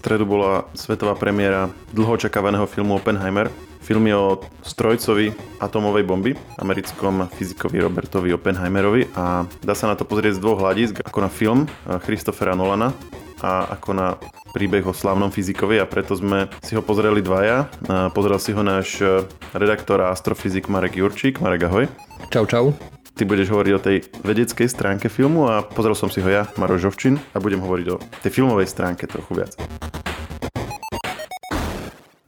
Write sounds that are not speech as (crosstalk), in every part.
stredu bola svetová premiéra dlho očakávaného filmu Oppenheimer. Film je o strojcovi atomovej bomby, americkom fyzikovi Robertovi Oppenheimerovi a dá sa na to pozrieť z dvoch hľadisk, ako na film eh, Christophera Nolana a ako na príbeh o slávnom fyzikovi a preto sme si ho pozreli dvaja. Eh, pozrel si ho náš eh, redaktor a astrofyzik Marek Jurčík. Marek, ahoj. Čau, čau ty budeš hovoriť o tej vedeckej stránke filmu a pozrel som si ho ja, Maro Žovčin, a budem hovoriť o tej filmovej stránke trochu viac.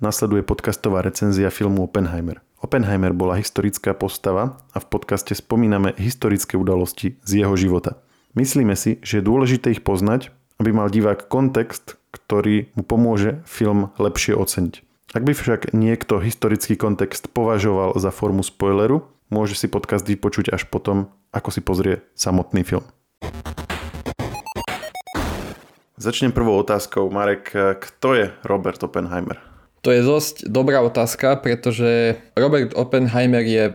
Nasleduje podcastová recenzia filmu Oppenheimer. Oppenheimer bola historická postava a v podcaste spomíname historické udalosti z jeho života. Myslíme si, že je dôležité ich poznať, aby mal divák kontext, ktorý mu pomôže film lepšie oceniť. Ak by však niekto historický kontext považoval za formu spoileru, môže si podcast vypočuť až potom, ako si pozrie samotný film. Začnem prvou otázkou. Marek, kto je Robert Oppenheimer? To je dosť dobrá otázka, pretože Robert Oppenheimer je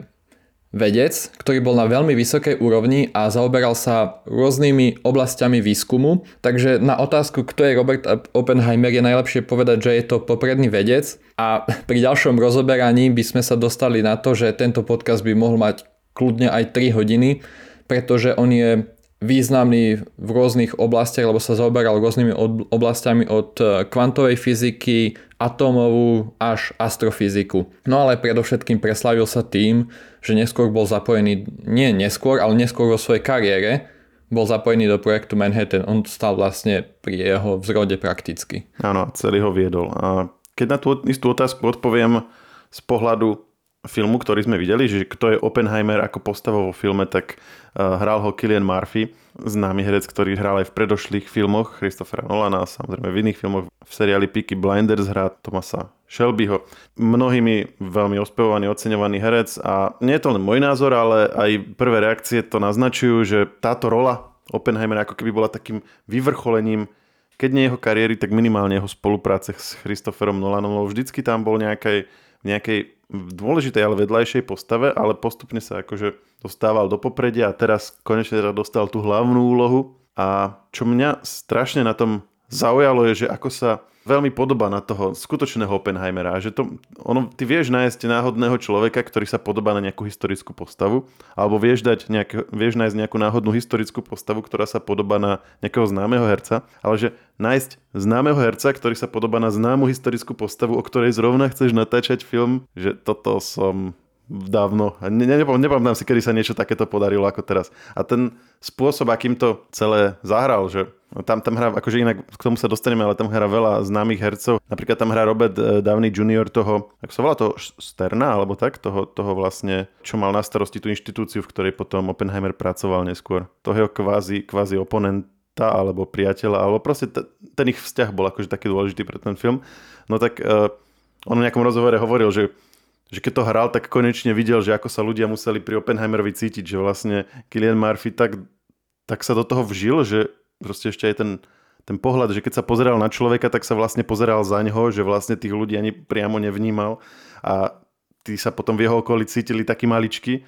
vedec, ktorý bol na veľmi vysokej úrovni a zaoberal sa rôznymi oblastiami výskumu. Takže na otázku, kto je Robert Oppenheimer, je najlepšie povedať, že je to popredný vedec a pri ďalšom rozoberaní by sme sa dostali na to, že tento podcast by mohol mať kľudne aj 3 hodiny, pretože on je významný v rôznych oblastiach, lebo sa zaoberal rôznymi oblastiami od e, kvantovej fyziky, atómovú až astrofyziku. No ale predovšetkým preslavil sa tým, že neskôr bol zapojený, nie neskôr, ale neskôr vo svojej kariére, bol zapojený do projektu Manhattan. On stal vlastne pri jeho vzrode prakticky. Áno, celý ho viedol. A keď na tú istú otázku odpoviem z pohľadu filmu, ktorý sme videli, že kto je Oppenheimer ako postava vo filme, tak uh, hral ho Killian Murphy, známy herec, ktorý hral aj v predošlých filmoch Christophera Nolana, samozrejme v iných filmoch. V seriáli Peaky Blinders hrá Tomasa Shelbyho. Mnohými veľmi ospevovaný, oceňovaný herec a nie je to len môj názor, ale aj prvé reakcie to naznačujú, že táto rola Oppenheimera ako keby bola takým vyvrcholením keď nie jeho kariéry, tak minimálne jeho spolupráce s Christopherom Nolanom, lebo vždycky tam bol nejakej, nejakej dôležitej, ale vedľajšej postave, ale postupne sa akože dostával do popredia a teraz konečne teda dostal tú hlavnú úlohu. A čo mňa strašne na tom zaujalo je, že ako sa veľmi podobá na toho skutočného Oppenheimera. Že to, ono, ty vieš nájsť náhodného človeka, ktorý sa podobá na nejakú historickú postavu, alebo vieš, dať nejak, vieš nájsť nejakú náhodnú historickú postavu, ktorá sa podobá na nejakého známeho herca, ale že nájsť známeho herca, ktorý sa podobá na známu historickú postavu, o ktorej zrovna chceš natáčať film, že toto som dávno. Ne, ne, nepamätám si, kedy sa niečo takéto podarilo ako teraz. A ten spôsob, akým to celé zahral, že tam, tam hrá, akože inak k tomu sa dostaneme, ale tam hrá veľa známych hercov. Napríklad tam hrá Robert eh, Downey Jr. toho, ako sa volá to, Sterna, alebo tak, toho, toho vlastne, čo mal na starosti tú inštitúciu, v ktorej potom Oppenheimer pracoval neskôr. Toho jeho kvázi, kvázi oponenta alebo priateľa, alebo proste t- ten ich vzťah bol akože taký dôležitý pre ten film. No tak uh, on v nejakom rozhovore hovoril, že že keď to hral, tak konečne videl, že ako sa ľudia museli pri Oppenheimerovi cítiť, že vlastne Killian Murphy tak, tak sa do toho vžil, že proste ešte aj ten, ten pohľad, že keď sa pozeral na človeka, tak sa vlastne pozeral za ňoho, že vlastne tých ľudí ani priamo nevnímal a tí sa potom v jeho okolí cítili takí maličky.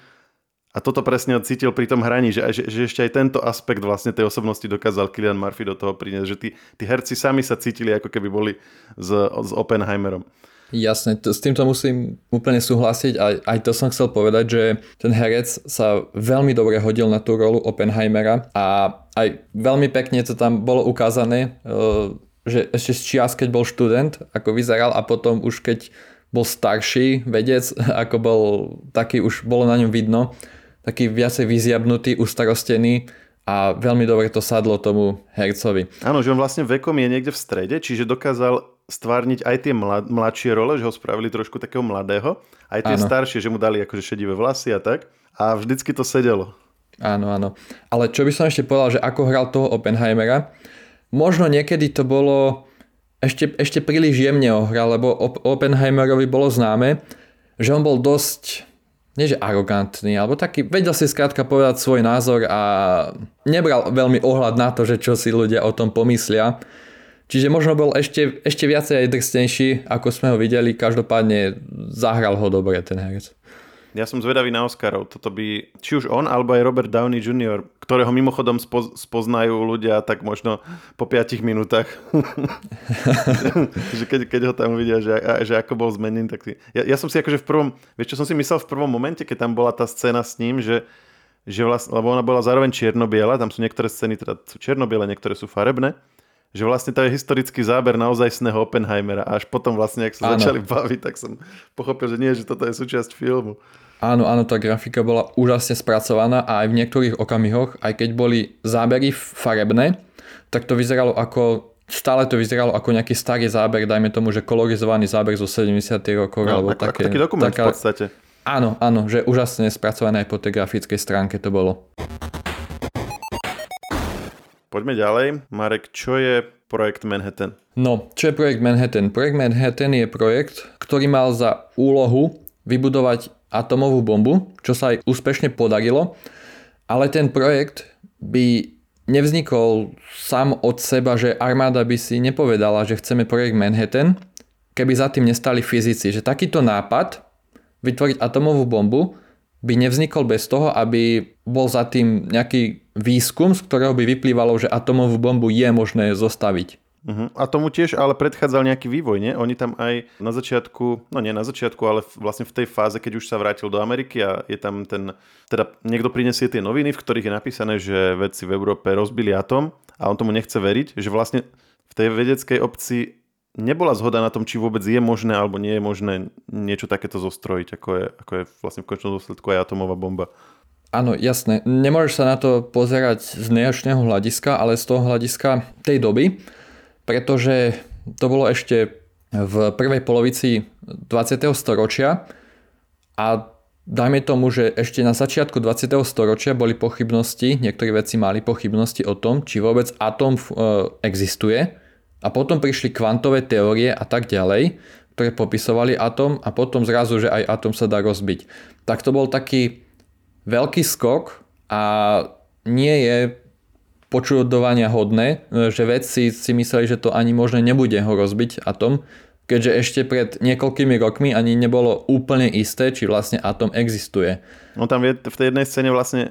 A toto presne cítil pri tom hraní, že, že, že ešte aj tento aspekt vlastne tej osobnosti dokázal Killian Murphy do toho priniesť, že tí, tí herci sami sa cítili ako keby boli s, s Oppenheimerom. Jasne, to, s týmto musím úplne súhlasiť a aj to som chcel povedať, že ten herec sa veľmi dobre hodil na tú rolu Oppenheimera a aj veľmi pekne to tam bolo ukázané, e, že ešte z čias, keď bol študent, ako vyzeral a potom už keď bol starší vedec, (laughs) ako bol taký, už bolo na ňom vidno, taký viacej vyziabnutý, ustarostený a veľmi dobre to sadlo tomu hercovi. Áno, že on vlastne vekom je niekde v strede, čiže dokázal stvárniť aj tie mlad, mladšie role, že ho spravili trošku takého mladého, aj tie áno. staršie, že mu dali akože šedivé vlasy a tak. A vždycky to sedelo. Áno, áno. Ale čo by som ešte povedal, že ako hral toho Oppenheimera, možno niekedy to bolo ešte, ešte príliš jemne ohral, lebo Oppenheimerovi bolo známe, že on bol dosť nie že arogantný, alebo taký, vedel si skrátka povedať svoj názor a nebral veľmi ohľad na to, že čo si ľudia o tom pomyslia. Čiže možno bol ešte, ešte viacej aj drsnejší, ako sme ho videli. Každopádne zahral ho dobre ten herec. Ja som zvedavý na Oscarov. Toto by, či už on, alebo aj Robert Downey Jr., ktorého mimochodom spo, spoznajú ľudia tak možno po 5 minútach. (laughs) že keď, keď ho tam vidia, že, že ako bol zmenený, tak si... Ja, ja som si akože v prvom, vieš čo som si myslel v prvom momente, keď tam bola tá scéna s ním, že, že vlastne, lebo ona bola zároveň čierno-biela, tam sú niektoré scény, teda sú čierno niektoré sú farebné, že vlastne to je historický záber naozajstného Oppenheimera a až potom vlastne, ak sa ano. začali baviť, tak som pochopil, že nie, že toto je súčasť filmu. Áno, áno, tá grafika bola úžasne spracovaná a aj v niektorých okamihoch, aj keď boli zábery farebné, tak to vyzeralo ako stále to vyzeralo ako nejaký starý záber, dajme tomu, že kolorizovaný záber zo 70. rokov. No, alebo ako, také, ako taký dokument taká, v podstate. Áno, áno, že úžasne spracované aj po tej grafickej stránke to bolo. Poďme ďalej. Marek, čo je projekt Manhattan? No, čo je projekt Manhattan? Projekt Manhattan je projekt, ktorý mal za úlohu vybudovať atomovú bombu, čo sa aj úspešne podarilo, ale ten projekt by nevznikol sám od seba, že armáda by si nepovedala, že chceme projekt Manhattan, keby za tým nestali fyzici. Že takýto nápad vytvoriť atomovú bombu by nevznikol bez toho, aby bol za tým nejaký výskum, z ktorého by vyplývalo, že atomovú bombu je možné zostaviť. Uh-huh. A tomu tiež ale predchádzal nejaký vývoj, nie? Oni tam aj na začiatku, no nie na začiatku, ale vlastne v tej fáze, keď už sa vrátil do Ameriky a je tam ten, teda niekto prinesie tie noviny, v ktorých je napísané, že vedci v Európe rozbili atom a on tomu nechce veriť, že vlastne v tej vedeckej obci nebola zhoda na tom, či vôbec je možné alebo nie je možné niečo takéto zostrojiť, ako je, ako je vlastne v končnom dôsledku aj atomová bomba. Áno, jasné. Nemôžeš sa na to pozerať z dnešného hľadiska, ale z toho hľadiska tej doby, pretože to bolo ešte v prvej polovici 20. storočia a dajme tomu, že ešte na začiatku 20. storočia boli pochybnosti, niektorí veci mali pochybnosti o tom, či vôbec atom e, existuje a potom prišli kvantové teórie a tak ďalej, ktoré popisovali atom a potom zrazu, že aj atom sa dá rozbiť. Tak to bol taký veľký skok a nie je počudovania hodné, že vedci si mysleli, že to ani možné nebude ho rozbiť atom, keďže ešte pred niekoľkými rokmi ani nebolo úplne isté, či vlastne atom existuje. On tam v tej jednej scéne vlastne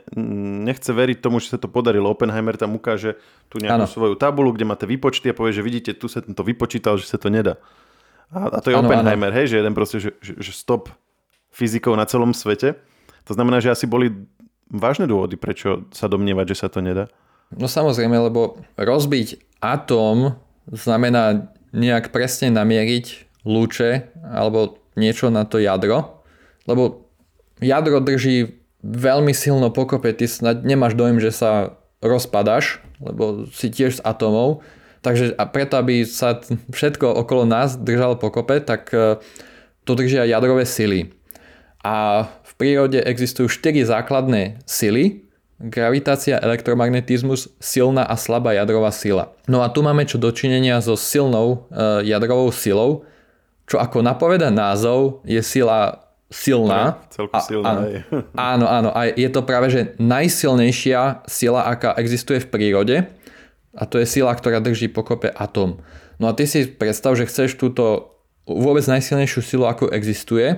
nechce veriť tomu, že sa to podarilo. Oppenheimer tam ukáže tú nejakú ano. svoju tabulu, kde máte výpočty a povie, že vidíte, tu sa to vypočítal, že sa to nedá. A, a to je ano, Oppenheimer, ano. hej, že jeden proste, že, že, že stop fyzikou na celom svete. To znamená, že asi boli vážne dôvody, prečo sa domnievať, že sa to nedá. No samozrejme, lebo rozbiť atóm znamená nejak presne namieriť lúče alebo niečo na to jadro, lebo jadro drží veľmi silno pokope, ty snad nemáš dojem, že sa rozpadáš, lebo si tiež s atomov, takže a preto, aby sa všetko okolo nás držalo pokope, tak e, to držia jadrové sily. A v prírode existujú 4 základné sily, gravitácia, elektromagnetizmus, silná a slabá jadrová sila. No a tu máme čo dočinenia so silnou e, jadrovou silou, čo ako napoveda názov je sila silná. Celku silná. A, (laughs) áno, áno. A je to práve, že najsilnejšia sila, aká existuje v prírode. A to je sila, ktorá drží pokope atóm. No a ty si predstav, že chceš túto vôbec najsilnejšiu silu, ako existuje,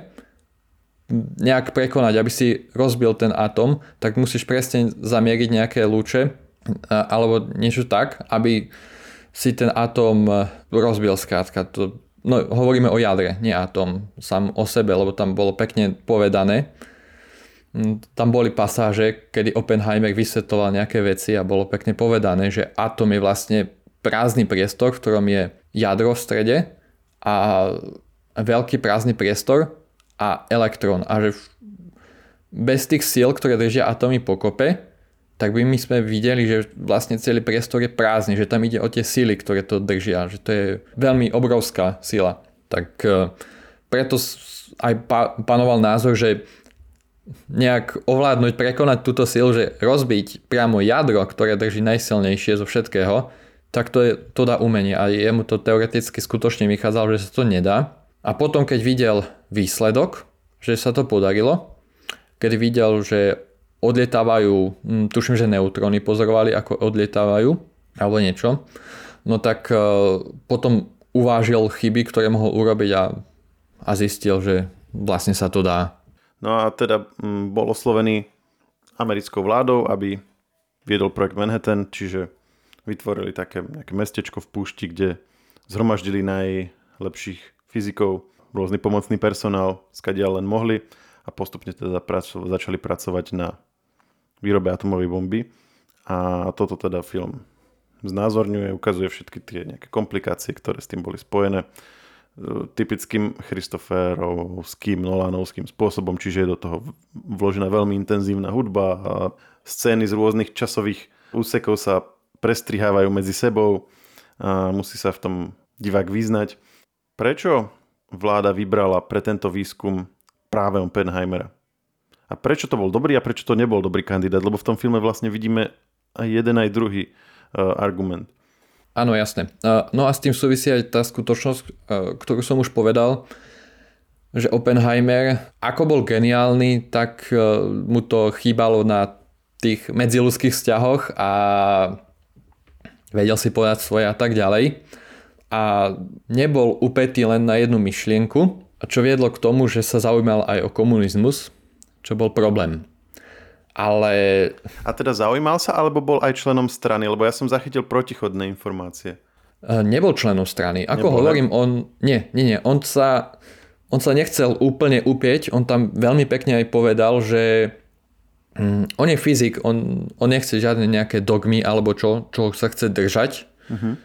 nejak prekonať, aby si rozbil ten atom, tak musíš presne zamieriť nejaké lúče alebo niečo tak, aby si ten atom e, rozbil skrátka. To, no, hovoríme o jadre, nie atom sám o sebe, lebo tam bolo pekne povedané. Mm, tam boli pasáže, kedy Oppenheimer vysvetoval nejaké veci a bolo pekne povedané, že atom je vlastne prázdny priestor, v ktorom je jadro v strede a veľký prázdny priestor, a elektrón. A že bez tých síl, ktoré držia atómy pokope, tak by my sme videli, že vlastne celý priestor je prázdny, že tam ide o tie síly, ktoré to držia, že to je veľmi obrovská sila. Tak e, preto aj panoval názor, že nejak ovládnuť, prekonať túto silu, že rozbiť priamo jadro, ktoré drží najsilnejšie zo všetkého, tak to, je, to dá umenie a jemu to teoreticky skutočne vychádzalo, že sa to nedá. A potom, keď videl výsledok, že sa to podarilo, keď videl, že odlietávajú, hm, tuším, že neutróny pozorovali, ako odlietávajú, alebo niečo, no tak e, potom uvážil chyby, ktoré mohol urobiť a, a zistil, že vlastne sa to dá. No a teda m, bol oslovený americkou vládou, aby viedol projekt Manhattan, čiže vytvorili také nejaké mestečko v púšti, kde zhromaždili najlepších fyzikov, rôzny pomocný personál, skadiaľ len mohli a postupne teda začali pracovať na výrobe atomovej bomby. A toto teda film znázorňuje, ukazuje všetky tie nejaké komplikácie, ktoré s tým boli spojené typickým Christopherovským, Nolanovským spôsobom, čiže je do toho vložená veľmi intenzívna hudba a scény z rôznych časových úsekov sa prestrihávajú medzi sebou a musí sa v tom divák vyznať. Prečo vláda vybrala pre tento výskum práve Oppenheimera? A prečo to bol dobrý a prečo to nebol dobrý kandidát? Lebo v tom filme vlastne vidíme aj jeden aj druhý uh, argument. Áno, jasne. No a s tým súvisí aj tá skutočnosť, ktorú som už povedal, že Oppenheimer, ako bol geniálny, tak mu to chýbalo na tých medziludských vzťahoch a vedel si povedať svoje a tak ďalej. A nebol upetý len na jednu myšlienku, čo viedlo k tomu, že sa zaujímal aj o komunizmus, čo bol problém. Ale... A teda zaujímal sa, alebo bol aj členom strany? Lebo ja som zachytil protichodné informácie. E, nebol členom strany. Ako Nebol, hovorím, on... Nie, nie, nie. On sa, on sa nechcel úplne upieť. On tam veľmi pekne aj povedal, že mm, on je fyzik, on, on nechce žiadne nejaké dogmy alebo čo, čo sa chce držať. Uh-huh.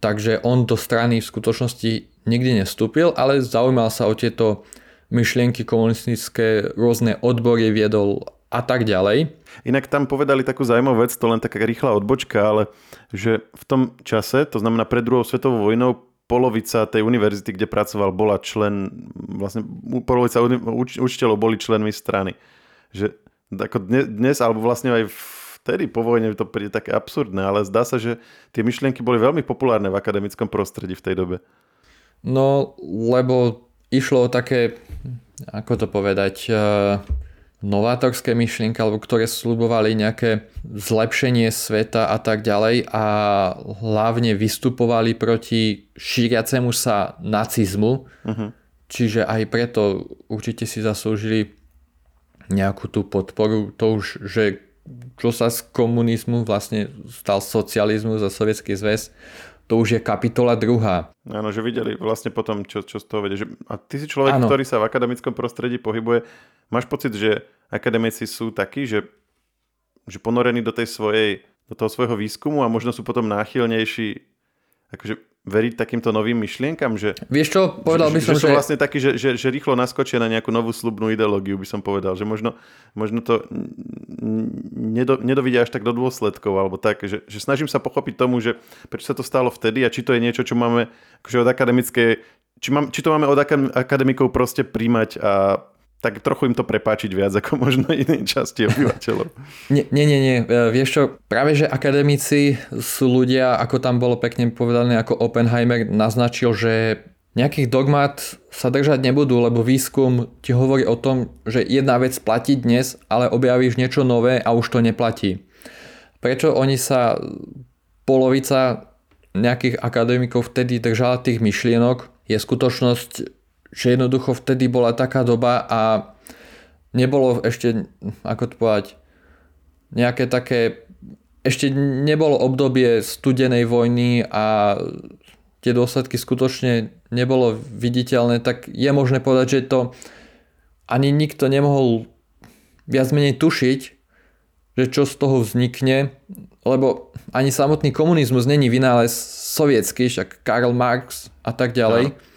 Takže on do strany v skutočnosti nikdy nestúpil, ale zaujímal sa o tieto myšlienky komunistické, rôzne odbory viedol a tak ďalej. Inak tam povedali takú zaujímavú vec, to len taká rýchla odbočka, ale že v tom čase, to znamená pred druhou svetovou vojnou, polovica tej univerzity, kde pracoval, bola člen, vlastne polovica uč, učiteľov boli členmi strany. Že ako dnes, dnes, alebo vlastne aj vtedy po vojne to príde také absurdné, ale zdá sa, že tie myšlienky boli veľmi populárne v akademickom prostredí v tej dobe. No, lebo išlo o také, ako to povedať, uh novátorské myšlienky, alebo ktoré slubovali nejaké zlepšenie sveta a tak ďalej a hlavne vystupovali proti šíriacemu sa nacizmu. Uh-huh. Čiže aj preto určite si zaslúžili nejakú tú podporu. To už, že čo sa z komunizmu vlastne stal socializmus a sovietský zväz, to už je kapitola druhá. Áno, že videli vlastne potom, čo, čo z toho vedie. Že, a ty si človek, ano. ktorý sa v akademickom prostredí pohybuje. Máš pocit, že akademici sú takí, že, že ponorení do, tej svojej, do toho svojho výskumu a možno sú potom náchylnejší akože veriť takýmto novým myšlienkam, že... Vieš čo, povedal by som, že... Sú že... vlastne takí, že, že, že rýchlo naskočia na nejakú novú slubnú ideológiu, by som povedal, že možno, možno to nedo, nedovidia až tak do dôsledkov, alebo tak, že, že snažím sa pochopiť tomu, že prečo sa to stalo vtedy a či to je niečo, čo máme akože od akademickej či, mám, či to máme od akademikov proste príjmať a tak trochu im to prepáčiť viac ako možno inej časti obyvateľov. (laughs) Nie, nie, nie. E, vieš čo, práve že akademici sú ľudia, ako tam bolo pekne povedané, ako Oppenheimer naznačil, že nejakých dogmat sa držať nebudú, lebo výskum ti hovorí o tom, že jedna vec platí dnes, ale objavíš niečo nové a už to neplatí. Prečo oni sa polovica nejakých akademikov vtedy držala tých myšlienok, je skutočnosť, že jednoducho vtedy bola taká doba a nebolo ešte, ako to povedať, nejaké také, ešte nebolo obdobie studenej vojny a tie dôsledky skutočne nebolo viditeľné, tak je možné povedať, že to ani nikto nemohol viac menej tušiť, že čo z toho vznikne, lebo ani samotný komunizmus není vynález sovietský, však Karl Marx a tak ďalej. No.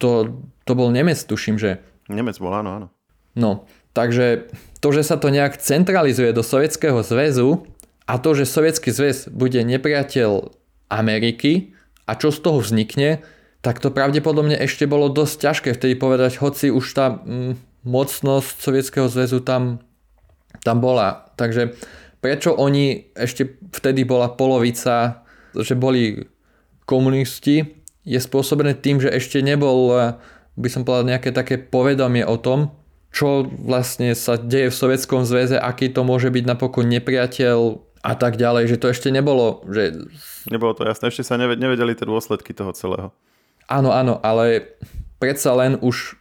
To to bol Nemec, tuším, že... Nemec bol, áno, áno. No, takže to, že sa to nejak centralizuje do Sovietskeho zväzu a to, že Sovietský zväz bude nepriateľ Ameriky a čo z toho vznikne, tak to pravdepodobne ešte bolo dosť ťažké vtedy povedať, hoci už tá mm, mocnosť Sovietskeho zväzu tam, tam bola. Takže prečo oni ešte vtedy bola polovica, že boli komunisti, je spôsobené tým, že ešte nebol by som povedal, nejaké také povedomie o tom, čo vlastne sa deje v Sovietskom zväze, aký to môže byť napokon nepriateľ a tak ďalej, že to ešte nebolo, že... Nebolo to jasné, ešte sa nevedeli tie dôsledky toho celého. Áno, áno, ale predsa len už,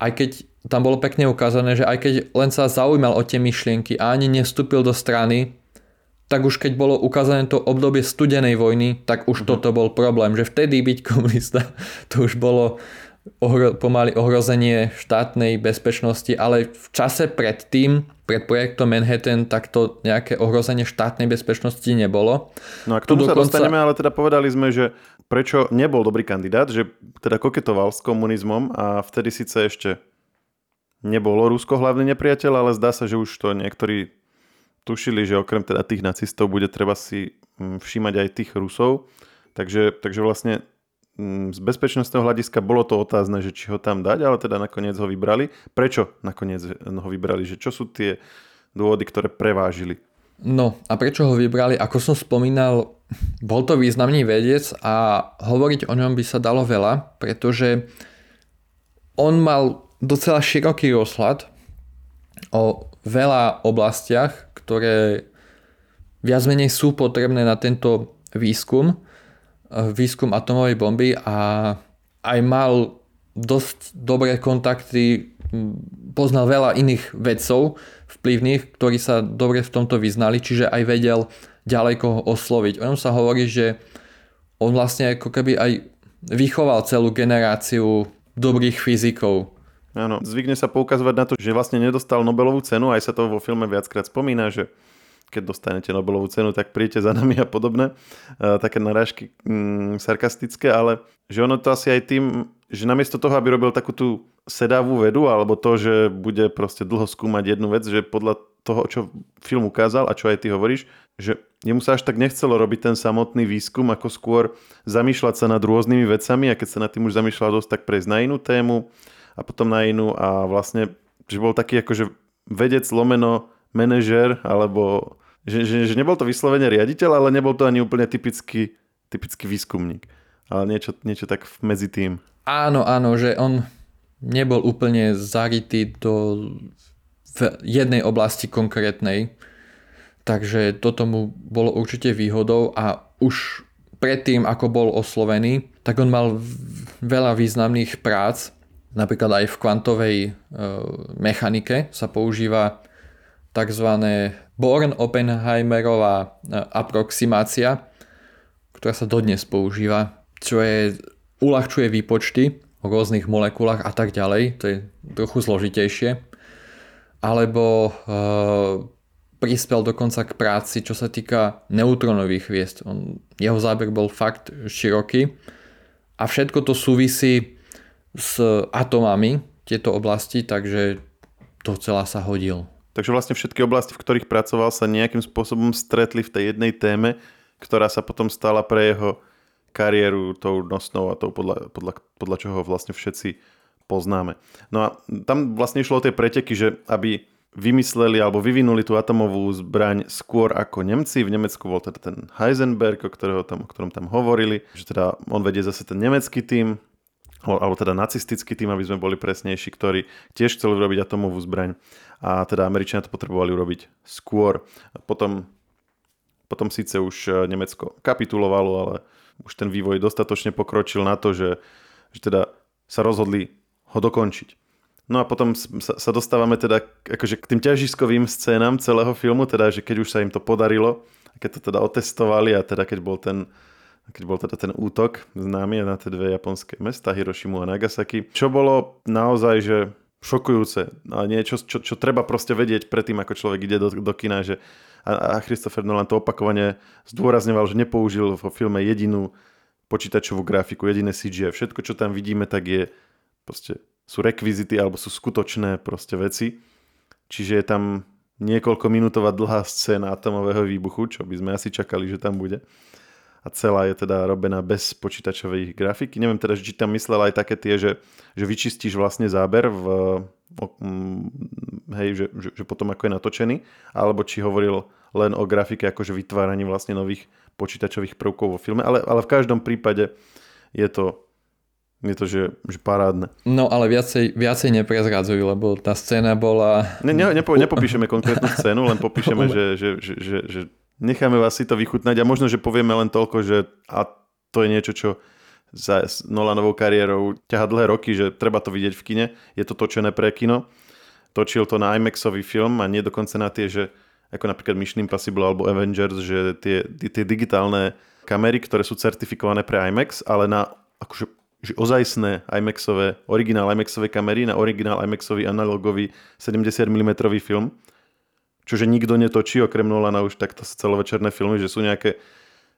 aj keď tam bolo pekne ukázané, že aj keď len sa zaujímal o tie myšlienky a ani nestúpil do strany, tak už keď bolo ukázané to obdobie studenej vojny, tak už uh-huh. toto bol problém, že vtedy byť komunista, (laughs) to už bolo ohro- pomaly ohrozenie štátnej bezpečnosti, ale v čase predtým, pred projektom Manhattan, tak to nejaké ohrozenie štátnej bezpečnosti nebolo. No a k tomu tu sa dokonca... dostaneme, ale teda povedali sme, že prečo nebol dobrý kandidát, že teda koketoval s komunizmom a vtedy síce ešte nebolo Rusko hlavný nepriateľ, ale zdá sa, že už to niektorí tušili, že okrem teda tých nacistov bude treba si mm, všímať aj tých Rusov. Takže, takže vlastne mm, z bezpečnostného hľadiska bolo to otázne, že či ho tam dať, ale teda nakoniec ho vybrali. Prečo nakoniec ho vybrali? Že čo sú tie dôvody, ktoré prevážili? No a prečo ho vybrali? Ako som spomínal, bol to významný vedec a hovoriť o ňom by sa dalo veľa, pretože on mal docela široký rozhľad o veľa oblastiach, ktoré viac menej sú potrebné na tento výskum, eh, výskum atomovej bomby a aj mal dosť dobré kontakty, poznal veľa iných vedcov vplyvných, ktorí sa dobre v tomto vyznali, čiže aj vedel ďaleko ho osloviť. O ňom sa hovorí, že on vlastne ako keby aj vychoval celú generáciu dobrých fyzikov, Áno, zvykne sa poukazovať na to, že vlastne nedostal Nobelovú cenu, aj sa to vo filme viackrát spomína, že keď dostanete Nobelovú cenu, tak príjete za nami a podobné. E, také narážky mm, sarkastické, ale že ono to asi aj tým, že namiesto toho, aby robil takú tú sedavú vedu, alebo to, že bude proste dlho skúmať jednu vec, že podľa toho, čo film ukázal a čo aj ty hovoríš, že jemu sa až tak nechcelo robiť ten samotný výskum, ako skôr zamýšľať sa nad rôznymi vecami a keď sa nad tým už zamýšľal dosť, tak prejsť na inú tému, a potom na inú a vlastne, že bol taký akože vedec lomeno manažer, alebo že, že, že nebol to vyslovene riaditeľ, ale nebol to ani úplne typický, typický výskumník. Ale niečo, niečo tak medzi tým. Áno, áno, že on nebol úplne zarytý do v jednej oblasti konkrétnej. Takže toto mu bolo určite výhodou a už predtým, ako bol oslovený, tak on mal veľa významných prác Napríklad aj v kvantovej e, mechanike sa používa tzv. Born-Oppenheimerová e, aproximácia, ktorá sa dodnes používa, čo je, uľahčuje výpočty o rôznych molekulách a tak ďalej. To je trochu zložitejšie. Alebo e, prispel dokonca k práci, čo sa týka neutronových hviezd. On, jeho záber bol fakt široký a všetko to súvisí s atomami tieto oblasti, takže to celá sa hodil. Takže vlastne všetky oblasti, v ktorých pracoval, sa nejakým spôsobom stretli v tej jednej téme, ktorá sa potom stala pre jeho kariéru tou nosnou a tou podľa, podľa, podľa čoho vlastne všetci poznáme. No a tam vlastne išlo o tie preteky, že aby vymysleli alebo vyvinuli tú atomovú zbraň skôr ako Nemci. V Nemecku bol teda ten Heisenberg, o, ktorého tam, o ktorom tam hovorili, že teda on vedie zase ten nemecký tým, alebo teda nacistický tým, aby sme boli presnejší, ktorí tiež chceli urobiť atomovú zbraň a teda Američania to potrebovali urobiť skôr. Potom, potom síce už e, Nemecko kapitulovalo, ale už ten vývoj dostatočne pokročil na to, že, že teda sa rozhodli ho dokončiť. No a potom sa, sa dostávame teda akože k tým ťažiskovým scénám celého filmu, teda že keď už sa im to podarilo, keď to teda otestovali a teda keď bol ten keď bol teda ten útok známy na tie dve japonské mesta, Hirošimu a Nagasaki, čo bolo naozaj, že šokujúce a niečo, čo, čo treba proste vedieť predtým, ako človek ide do, do kina, že a, a Christopher Nolan to opakovane zdôrazňoval, že nepoužil vo filme jedinú počítačovú grafiku, jediné CGI. Všetko, čo tam vidíme, tak je proste, sú rekvizity alebo sú skutočné proste veci. Čiže je tam niekoľko minútová dlhá scéna atomového výbuchu, čo by sme asi čakali, že tam bude a celá je teda robená bez počítačovej grafiky. Neviem teda, či tam myslel aj také tie, že, že vyčistíš vlastne záber v, mm, hej, že, že, že potom ako je natočený, alebo či hovoril len o grafike, akože vytváraní vlastne nových počítačových prvkov vo filme, ale, ale v každom prípade je to je to, že, že parádne. No ale viacej, viacej neprezradzujú, lebo tá scéna bola... Ne, ne, nepo, nepopíšeme konkrétnu scénu, len popíšeme, (laughs) že, že, že, že, že necháme vás si to vychutnať a možno, že povieme len toľko, že a to je niečo, čo za Nolanovou kariérou ťaha dlhé roky, že treba to vidieť v kine. Je to točené pre kino. Točil to na IMAXový film a nie dokonca na tie, že ako napríklad Mission Impossible alebo Avengers, že tie, tie digitálne kamery, ktoré sú certifikované pre IMAX, ale na akože že ozajstné IMAXové, originál IMAXové kamery na originál IMAXový analogový 70 mm film, čože nikto netočí okrem Nolana už takto celovečerné filmy, že sú nejaké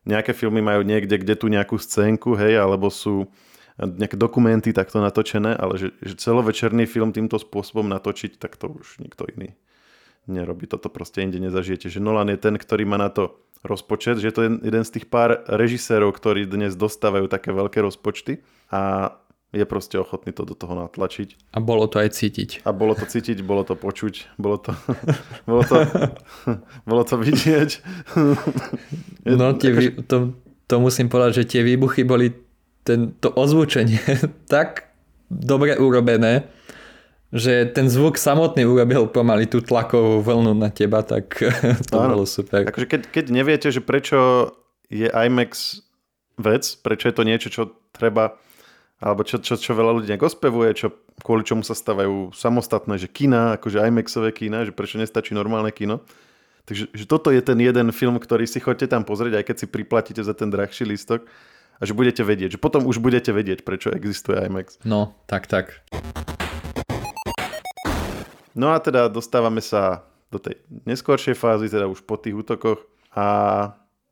nejaké filmy majú niekde, kde tu nejakú scénku, hej, alebo sú nejaké dokumenty takto natočené, ale že, že celovečerný film týmto spôsobom natočiť, tak to už nikto iný nerobí. Toto proste inde nezažijete. Že Nolan je ten, ktorý má na to rozpočet, že je to jeden z tých pár režisérov, ktorí dnes dostávajú také veľké rozpočty a je proste ochotný to do toho natlačiť. A bolo to aj cítiť. A bolo to cítiť, bolo to počuť, bolo to, (laughs) bolo to, (laughs) bolo to vidieť. (laughs) No, tie, vy, to, to musím povedať, že tie výbuchy boli ten, to ozvučenie tak dobre urobené, že ten zvuk samotný urobil pomaly tú tlakovú vlnu na teba, tak to Áno. bolo super. Takže keď, keď neviete, že prečo je IMAX vec, prečo je to niečo, čo treba alebo čo, čo, čo veľa ľudí negospevuje, čo, kvôli čomu sa stávajú samostatné, že kina, akože IMAXové kina, že prečo nestačí normálne kino. Takže že toto je ten jeden film, ktorý si chodte tam pozrieť, aj keď si priplatíte za ten drahší listok a že budete vedieť, že potom už budete vedieť, prečo existuje IMAX. No, tak, tak. No a teda dostávame sa do tej neskôršej fázy, teda už po tých útokoch. A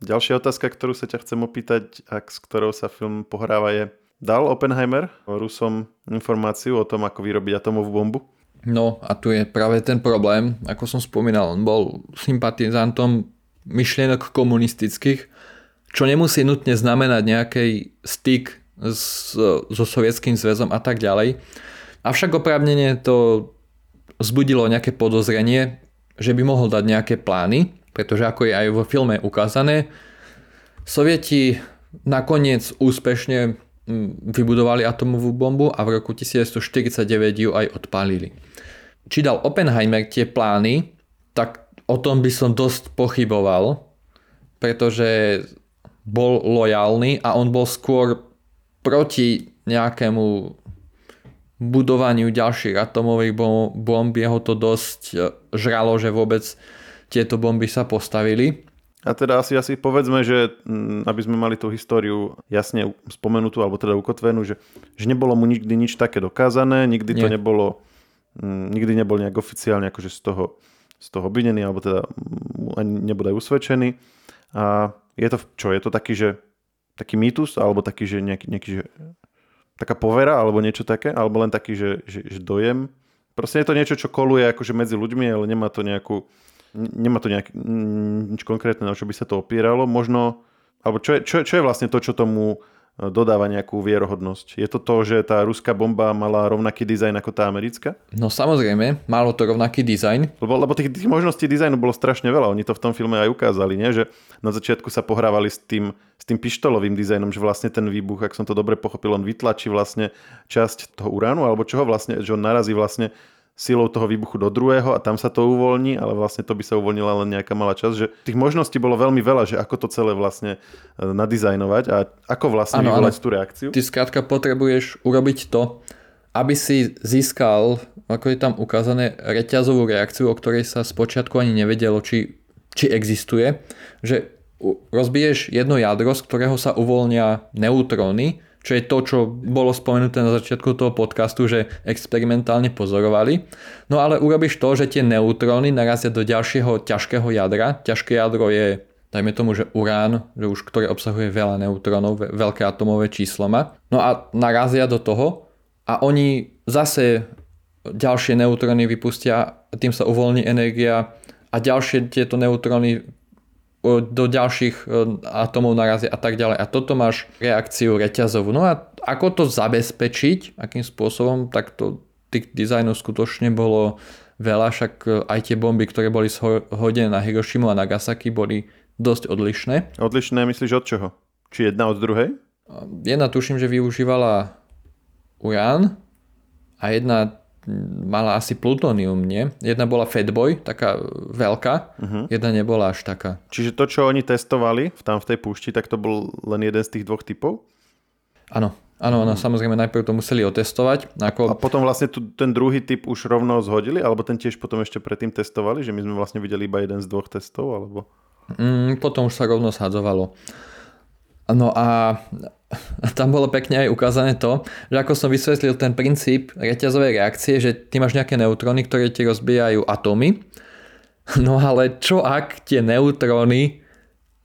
ďalšia otázka, ktorú sa ťa chcem opýtať, ak s ktorou sa film pohráva je, Dal Oppenheimer Rusom informáciu o tom, ako vyrobiť atomovú bombu? No a tu je práve ten problém, ako som spomínal, on bol sympatizantom myšlienok komunistických, čo nemusí nutne znamenať nejaký styk s, so sovietským zväzom a tak ďalej. Avšak oprávnenie to vzbudilo nejaké podozrenie, že by mohol dať nejaké plány, pretože ako je aj vo filme ukázané, Sovieti nakoniec úspešne vybudovali atomovú bombu a v roku 1949 ju aj odpálili. Či dal Oppenheimer tie plány, tak o tom by som dosť pochyboval, pretože bol lojálny a on bol skôr proti nejakému budovaniu ďalších atomových bomb. Jeho to dosť e, žralo, že vôbec tieto bomby sa postavili. A teda asi, asi povedzme, že mm, aby sme mali tú históriu jasne spomenutú, alebo teda ukotvenú, že, že nebolo mu nikdy nič také dokázané, nikdy Nie. to nebolo, mm, nikdy nebol nejak oficiálne akože z toho, z toho obvinený, alebo teda ani nebude usvedčený. A je to, čo, je to taký, že taký mýtus, alebo taký, že nejaký, nejaký že, taká povera, alebo niečo také, alebo len taký, že, že, že dojem. Proste je to niečo, čo koluje akože medzi ľuďmi, ale nemá to nejakú, nemá to nejak, nič konkrétne, na čo by sa to opieralo. Možno, alebo čo je, čo, čo je vlastne to, čo tomu e, dodáva nejakú vierohodnosť? Je to to, že tá ruská bomba mala rovnaký dizajn ako tá americká? No samozrejme, malo to rovnaký dizajn. Lebo, lebo tých, tých možností dizajnu bolo strašne veľa. Oni to v tom filme aj ukázali, nie? že na začiatku sa pohrávali s tým, s tým pištolovým dizajnom, že vlastne ten výbuch, ak som to dobre pochopil, on vytlačí vlastne časť toho uránu, alebo čoho vlastne, že on narazí vlastne silou toho výbuchu do druhého a tam sa to uvoľní, ale vlastne to by sa uvoľnila len nejaká malá časť, že tých možností bolo veľmi veľa, že ako to celé vlastne e, nadizajnovať a ako vlastne ano, vyvolať ano. tú reakciu. Ty skrátka potrebuješ urobiť to, aby si získal, ako je tam ukázané, reťazovú reakciu, o ktorej sa spočiatku ani nevedelo, či, či existuje, že rozbiješ jedno jadro, z ktorého sa uvoľnia neutróny, čo je to, čo bolo spomenuté na začiatku toho podcastu, že experimentálne pozorovali. No ale urobíš to, že tie neutróny narazia do ďalšieho ťažkého jadra. Ťažké jadro je, dajme tomu, že urán, že už ktoré obsahuje veľa neutrónov, veľké atomové číslo má. No a narazia do toho a oni zase ďalšie neutróny vypustia, tým sa uvoľní energia a ďalšie tieto neutróny do ďalších atomov narazia a tak ďalej. A toto máš reakciu reťazovú. No a ako to zabezpečiť, akým spôsobom, tak to tých dizajnov skutočne bolo veľa, však e, aj tie bomby, ktoré boli hodené na Hirošimu a Nagasaki, boli dosť odlišné. Odlišné myslíš od čoho? Či jedna od druhej? Jedna tuším, že využívala urán a jedna mala asi plutónium, nie? Jedna bola Fatboy, taká veľká, uh-huh. jedna nebola až taká. Čiže to, čo oni testovali tam v tej púšti, tak to bol len jeden z tých dvoch typov? Áno, áno, áno, samozrejme najprv to museli otestovať. Ako... A potom vlastne tu, ten druhý typ už rovno zhodili, alebo ten tiež potom ešte predtým testovali, že my sme vlastne videli iba jeden z dvoch testov, alebo? Mm, potom už sa rovno sadzovalo. No a tam bolo pekne aj ukázané to, že ako som vysvetlil ten princíp reťazovej reakcie, že ty máš nejaké neutróny, ktoré ti rozbijajú atómy. No ale čo ak tie neutróny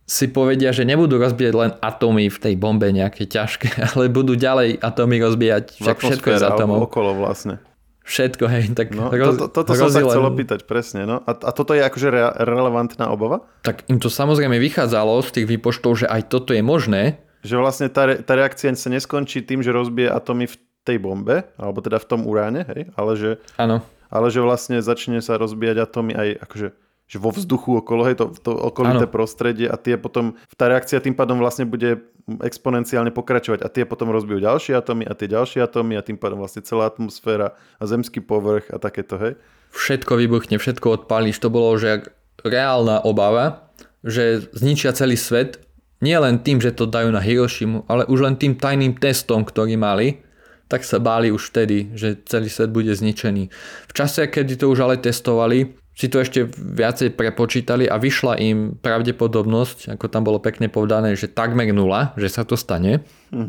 si povedia, že nebudú rozbíjať len atómy v tej bombe nejaké ťažké, (laughs) ale budú ďalej atómy rozbíjať však všetko je z atómov. okolo vlastne. Všetko, hej. Tak no, roz, to, to, toto som sa chcel opýtať, presne. No. A, a toto je akože re, relevantná obava? Tak im to samozrejme vychádzalo z tých výpočtov, že aj toto je možné. Že vlastne tá, tá reakcia sa neskončí tým, že rozbije atómy v tej bombe, alebo teda v tom uráne, hej, ale že, ano. ale že vlastne začne sa rozbíjať atómy aj akože že vo vzduchu okolo, hej, to, to okolité ano. prostredie a tie potom, tá reakcia tým pádom vlastne bude exponenciálne pokračovať a tie potom rozbijú ďalšie atómy a tie ďalšie atómy a tým pádom vlastne celá atmosféra a zemský povrch a takéto, hej? Všetko vybuchne, všetko odpálíš. To bolo, že reálna obava, že zničia celý svet nie len tým, že to dajú na Hirošimu, ale už len tým tajným testom, ktorý mali, tak sa báli už vtedy, že celý svet bude zničený. V čase, kedy to už ale testovali, si to ešte viacej prepočítali a vyšla im pravdepodobnosť, ako tam bolo pekne povedané, že takmer nula, že sa to stane. (laughs)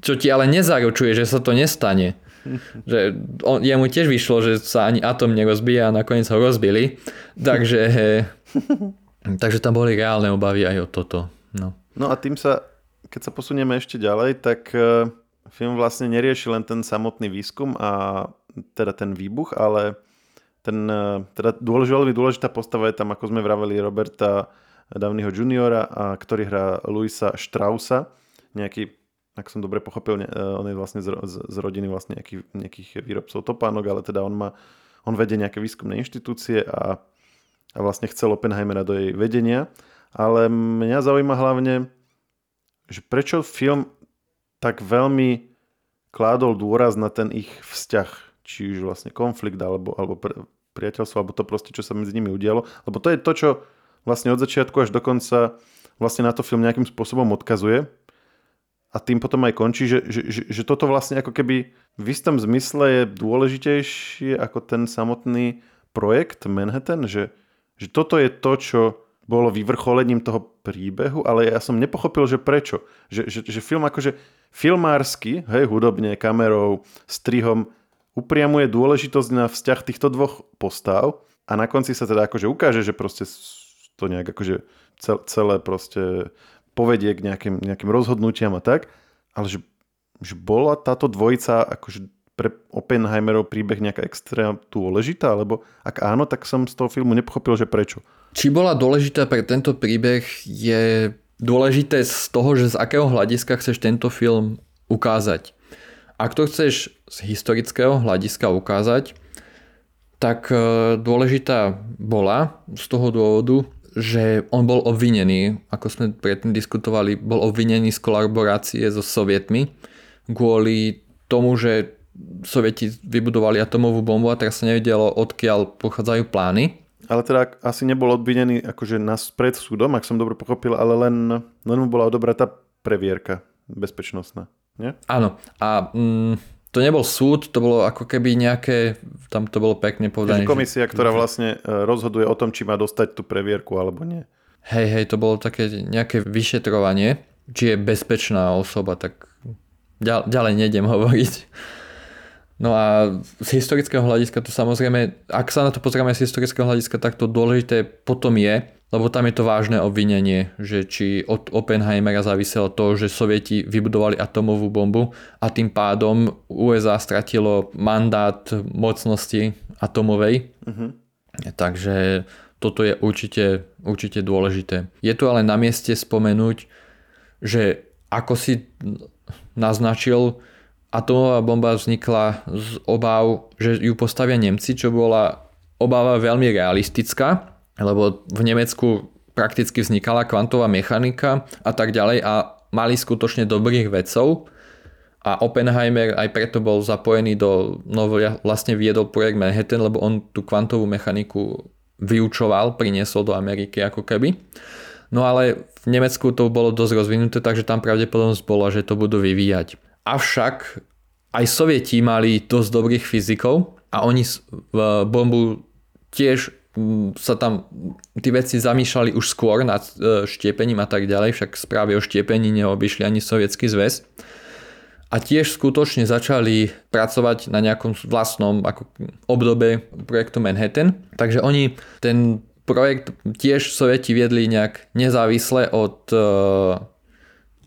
Čo ti ale nezaručuje, že sa to nestane. Že on, jemu tiež vyšlo, že sa ani atom nerozbíja a nakoniec ho rozbili. Takže, (laughs) takže tam boli reálne obavy aj o toto. No. no a tým sa, keď sa posunieme ešte ďalej, tak e, film vlastne nerieši len ten samotný výskum a teda ten výbuch, ale ten, e, teda dôlež, veľmi dôležitá postava je tam, ako sme vraveli, Roberta Downeyho juniora, a ktorý hrá Luisa Strausa, nejaký, ak som dobre pochopil, ne, e, on je vlastne z, z, z rodiny vlastne nejaký, nejakých výrobcov topánok, ale teda on má, on vedie nejaké výskumné inštitúcie a, a vlastne chcel Oppenheimera do jej vedenia. Ale mňa zaujíma hlavne, že prečo film tak veľmi kládol dôraz na ten ich vzťah či už vlastne konflikt alebo, alebo priateľstvo, alebo to proste, čo sa medzi nimi udialo. Lebo to je to, čo vlastne od začiatku až do konca vlastne na to film nejakým spôsobom odkazuje a tým potom aj končí, že, že, že, že toto vlastne ako keby v istom zmysle je dôležitejšie ako ten samotný projekt Manhattan, že, že toto je to, čo bolo vyvrcholením toho príbehu, ale ja som nepochopil, že prečo. Že, že, že film akože filmársky, hej, hudobne, kamerou, strihom, upriamuje dôležitosť na vzťah týchto dvoch postav a na konci sa teda akože ukáže, že proste to nejak akože celé proste povedie k nejakým, nejakým rozhodnutiam a tak, ale že, že bola táto dvojica akože pre Oppenheimerov príbeh nejaká extra dôležitá, alebo ak áno, tak som z toho filmu nepochopil, že prečo. Či bola dôležitá pre tento príbeh je dôležité z toho, že z akého hľadiska chceš tento film ukázať. Ak to chceš z historického hľadiska ukázať, tak e, dôležitá bola z toho dôvodu, že on bol obvinený, ako sme predtým diskutovali, bol obvinený z kolaborácie so sovietmi kvôli tomu, že sovieti vybudovali atomovú bombu a teraz sa nevedelo, odkiaľ pochádzajú plány. Ale teda asi nebol obvinený akože nás pred súdom, ak som dobre pochopil, ale len, len mu bola odobratá previerka bezpečnostná nie? Áno. A mm, to nebol súd, to bolo ako keby nejaké, tam to bolo pekne povedané. komisia, že... ktorá vlastne e, rozhoduje o tom, či má dostať tú previerku alebo nie. Hej, hej, to bolo také nejaké vyšetrovanie, či je bezpečná osoba, tak ďalej nejdem (laughs) hovoriť. No a z historického hľadiska to samozrejme, ak sa na to pozrieme z historického hľadiska, tak to dôležité potom je, lebo tam je to vážne obvinenie, že či od Oppenheimera záviselo to, že Sovieti vybudovali atomovú bombu a tým pádom USA stratilo mandát mocnosti atomovej. Uh-huh. Takže toto je určite, určite dôležité. Je tu ale na mieste spomenúť, že ako si naznačil, atomová bomba vznikla z obav, že ju postavia Nemci, čo bola obava veľmi realistická, lebo v Nemecku prakticky vznikala kvantová mechanika a tak ďalej a mali skutočne dobrých vedcov a Oppenheimer aj preto bol zapojený do, no vlastne viedol projekt Manhattan, lebo on tú kvantovú mechaniku vyučoval, priniesol do Ameriky ako keby. No ale v Nemecku to bolo dosť rozvinuté, takže tam pravdepodobnosť bola, že to budú vyvíjať. Avšak aj sovieti mali dosť dobrých fyzikov a oni v bombu tiež sa tam tí veci zamýšľali už skôr nad e, štiepením a tak ďalej, však správy o štiepení neobyšli ani sovietský zväz. A tiež skutočne začali pracovať na nejakom vlastnom ako obdobe projektu Manhattan. Takže oni ten projekt tiež sovieti viedli nejak nezávisle od e,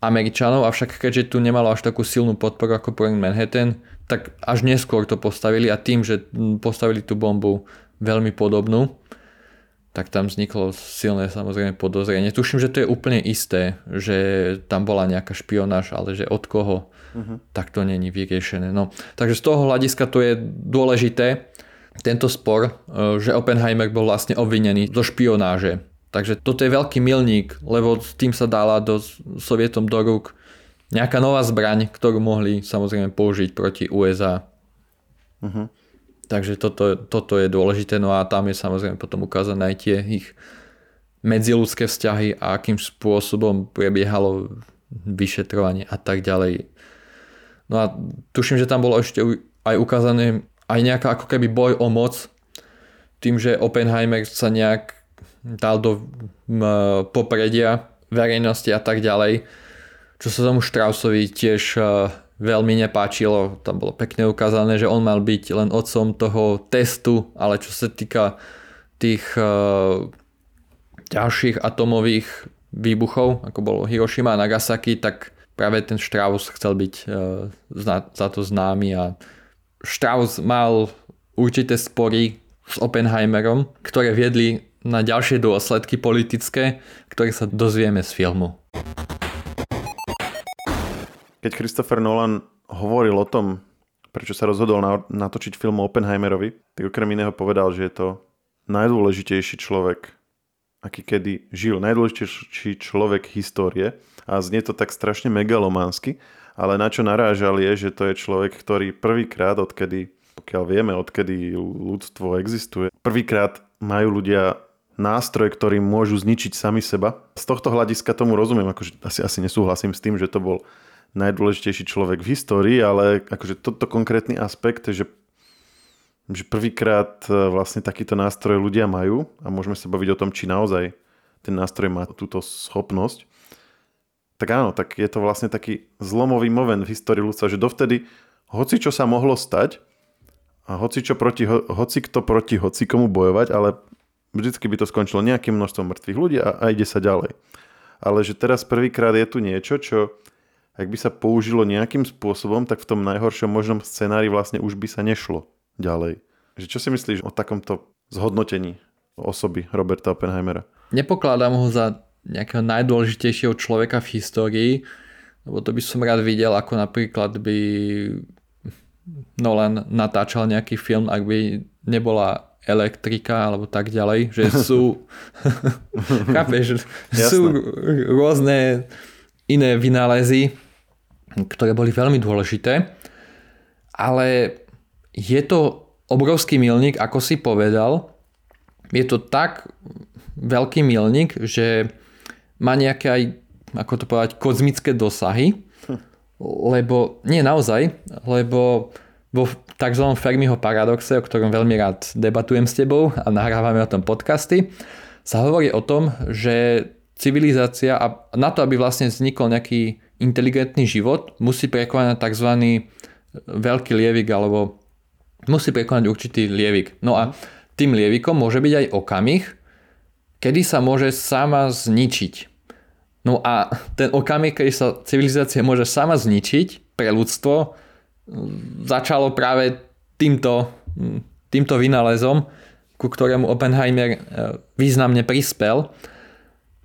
Američanov, avšak keďže tu nemalo až takú silnú podporu ako projekt Manhattan, tak až neskôr to postavili a tým, že postavili tú bombu veľmi podobnú, tak tam vzniklo silné samozrejme podozrenie. Tuším, že to je úplne isté, že tam bola nejaká špionáž, ale že od koho, uh-huh. tak to není vyriešené. No, takže z toho hľadiska to je dôležité, tento spor, e, že Oppenheimer bol vlastne obvinený zo špionáže. Takže toto je veľký milník, lebo s tým sa dala do Sovietom do rúk nejaká nová zbraň, ktorú mohli samozrejme použiť proti USA. Uh-huh. Takže toto, toto je dôležité, no a tam je samozrejme potom ukázané aj tie ich medziludské vzťahy a akým spôsobom prebiehalo vyšetrovanie a tak ďalej. No a tuším, že tam bolo ešte aj ukázané aj nejaká ako keby boj o moc tým, že Oppenheimer sa nejak dal do popredia verejnosti a tak ďalej, čo sa tomu Straussovi tiež veľmi nepáčilo. Tam bolo pekne ukázané, že on mal byť len otcom toho testu, ale čo sa týka tých uh, ďalších atomových výbuchov, ako bolo Hiroshima a Nagasaki, tak práve ten Strauss chcel byť uh, za, za to známy a Strauss mal určité spory s Oppenheimerom, ktoré viedli na ďalšie dôsledky politické, ktoré sa dozvieme z filmu. Keď Christopher Nolan hovoril o tom, prečo sa rozhodol natočiť film Oppenheimerovi, tak okrem iného povedal, že je to najdôležitejší človek, aký kedy žil, najdôležitejší človek histórie a znie to tak strašne megalománsky, ale na čo narážal je, že to je človek, ktorý prvýkrát, odkedy, pokiaľ vieme, odkedy ľudstvo existuje, prvýkrát majú ľudia nástroj, ktorý môžu zničiť sami seba. Z tohto hľadiska tomu rozumiem, akože asi, asi nesúhlasím s tým, že to bol najdôležitejší človek v histórii, ale akože toto konkrétny aspekt, že, že prvýkrát e, vlastne takýto nástroj ľudia majú a môžeme sa baviť o tom, či naozaj ten nástroj má túto schopnosť, tak áno, tak je to vlastne taký zlomový moment v histórii ľudstva, že dovtedy hoci čo sa mohlo stať a hoci čo proti, hoci kto proti hoci komu bojovať, ale vždycky by to skončilo nejakým množstvom mŕtvych ľudí a, a ide sa ďalej. Ale že teraz prvýkrát je tu niečo, čo ak by sa použilo nejakým spôsobom, tak v tom najhoršom možnom scenári vlastne už by sa nešlo ďalej. Že čo si myslíš o takomto zhodnotení osoby Roberta Oppenheimera? Nepokladám ho za nejakého najdôležitejšieho človeka v histórii, lebo to by som rád videl, ako napríklad by Nolan natáčal nejaký film, ak by nebola elektrika alebo tak ďalej, že sú (laughs) (laughs) chápeš, sú rôzne iné vynálezy, ktoré boli veľmi dôležité, ale je to obrovský milník, ako si povedal. Je to tak veľký milník, že má nejaké aj, ako to povedať, kozmické dosahy, lebo, nie naozaj, lebo vo tzv. Fermiho paradoxe, o ktorom veľmi rád debatujem s tebou a nahrávame o tom podcasty, sa hovorí o tom, že civilizácia a na to, aby vlastne vznikol nejaký inteligentný život, musí prekonať tzv. veľký lievik alebo musí prekonať určitý lievik. No a tým lievikom môže byť aj okamih, kedy sa môže sama zničiť. No a ten okamih, kedy sa civilizácia môže sama zničiť pre ľudstvo, začalo práve týmto, týmto vynálezom, ku ktorému Oppenheimer e, významne prispel.